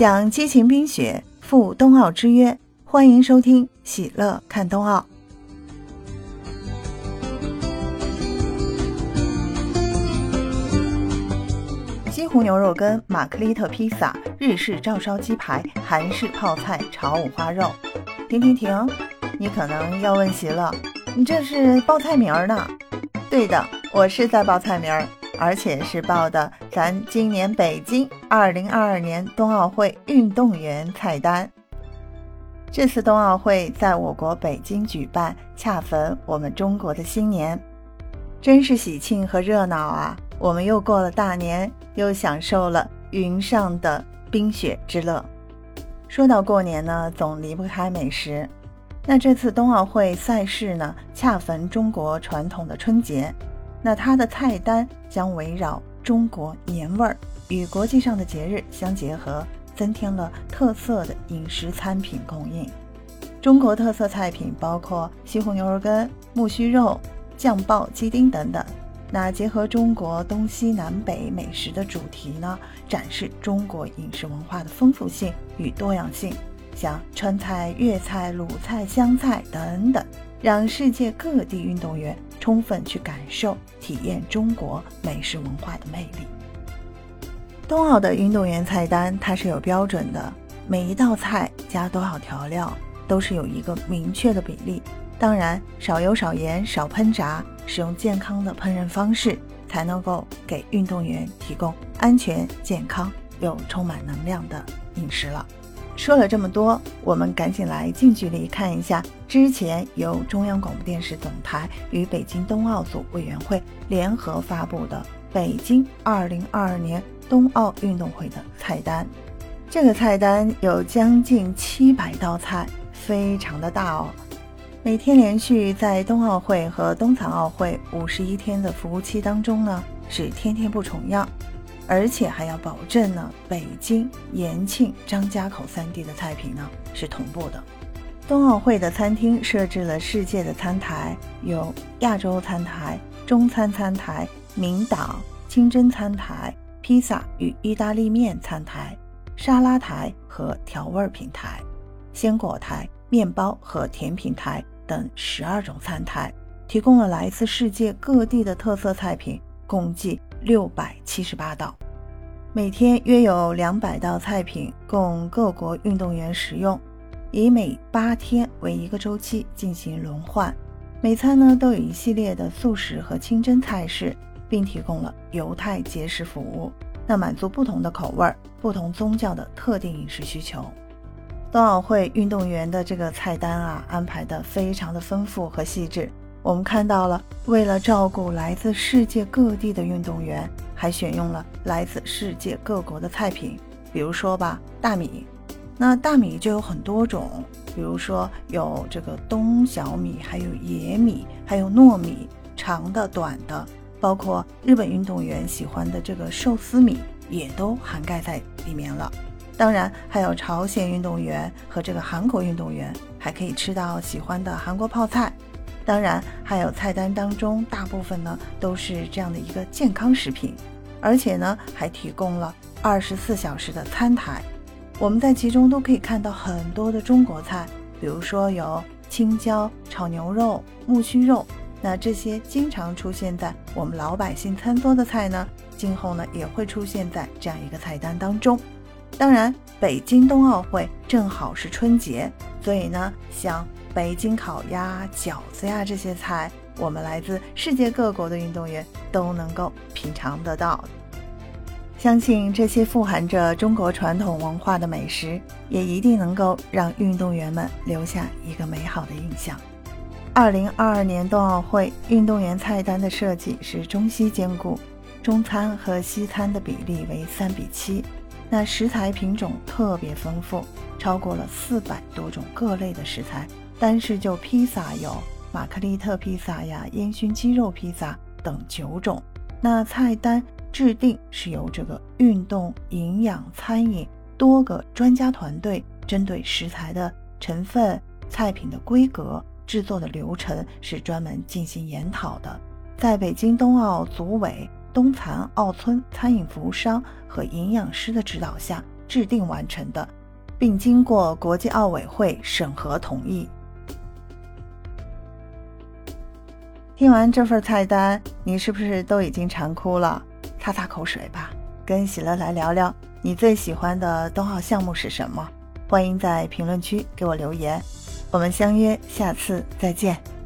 想激情冰雪赴冬奥之约，欢迎收听《喜乐看冬奥》。西湖牛肉羹、玛克丽特披萨、日式照烧鸡排、韩式泡菜炒五花肉。停停停！你可能要问喜乐，你这是报菜名儿呢？对的，我是在报菜名儿。而且是报的咱今年北京二零二二年冬奥会运动员菜单。这次冬奥会在我国北京举办，恰逢我们中国的新年，真是喜庆和热闹啊！我们又过了大年，又享受了云上的冰雪之乐。说到过年呢，总离不开美食。那这次冬奥会赛事呢，恰逢中国传统的春节。那它的菜单将围绕中国年味儿与国际上的节日相结合，增添了特色的饮食餐品供应。中国特色菜品包括西湖牛肉羹、木须肉、酱爆鸡丁等等。那结合中国东西南北美食的主题呢，展示中国饮食文化的丰富性与多样性，像川菜、粤菜、鲁菜、湘菜等等，让世界各地运动员。充分去感受、体验中国美食文化的魅力。冬奥的运动员菜单它是有标准的，每一道菜加多少调料都是有一个明确的比例。当然，少油、少盐、少烹炸，使用健康的烹饪方式，才能够给运动员提供安全、健康又充满能量的饮食了。说了这么多，我们赶紧来近距离看一下之前由中央广播电视总台与北京冬奥组委员会联合发布的北京2022年冬奥运动会的菜单。这个菜单有将近七百道菜，非常的大哦。每天连续在冬奥会和冬残奥会五十一天的服务期当中呢，是天天不重样。而且还要保证呢，北京、延庆、张家口三地的菜品呢是同步的。冬奥会的餐厅设置了世界的餐台，有亚洲餐台、中餐餐台、明档、清真餐台、披萨与意大利面餐台、沙拉台和调味品台、鲜果台、面包和甜品台等十二种餐台，提供了来自世界各地的特色菜品，共计。六百七十八道，每天约有两百道菜品供各国运动员食用，以每八天为一个周期进行轮换。每餐呢都有一系列的素食和清真菜式，并提供了犹太节食服务，那满足不同的口味、不同宗教的特定饮食需求。冬奥会运动员的这个菜单啊，安排的非常的丰富和细致。我们看到了，为了照顾来自世界各地的运动员，还选用了来自世界各国的菜品。比如说吧，大米，那大米就有很多种，比如说有这个冬小米，还有野米，还有糯米，长的、短的，包括日本运动员喜欢的这个寿司米，也都涵盖在里面了。当然，还有朝鲜运动员和这个韩国运动员，还可以吃到喜欢的韩国泡菜。当然，还有菜单当中大部分呢都是这样的一个健康食品，而且呢还提供了二十四小时的餐台。我们在其中都可以看到很多的中国菜，比如说有青椒炒牛肉、木须肉。那这些经常出现在我们老百姓餐桌的菜呢，今后呢也会出现在这样一个菜单当中。当然，北京冬奥会正好是春节，所以呢像。北京烤鸭、饺子呀，这些菜，我们来自世界各国的运动员都能够品尝得到。相信这些富含着中国传统文化的美食，也一定能够让运动员们留下一个美好的印象。二零二二年冬奥会运动员菜单的设计是中西兼顾，中餐和西餐的比例为三比七，那食材品种特别丰富，超过了四百多种各类的食材。单是就披萨有玛克丽特披萨呀、烟熏鸡肉披萨等九种。那菜单制定是由这个运动营养餐饮多个专家团队针对食材的成分、菜品的规格、制作的流程是专门进行研讨的。在北京冬奥组委、冬残奥村餐饮服务商和营养师的指导下，制定完成的，并经过国际奥委会审核同意。听完这份菜单，你是不是都已经馋哭了？擦擦口水吧，跟喜乐来聊聊你最喜欢的冬奥项目是什么？欢迎在评论区给我留言，我们相约下次再见。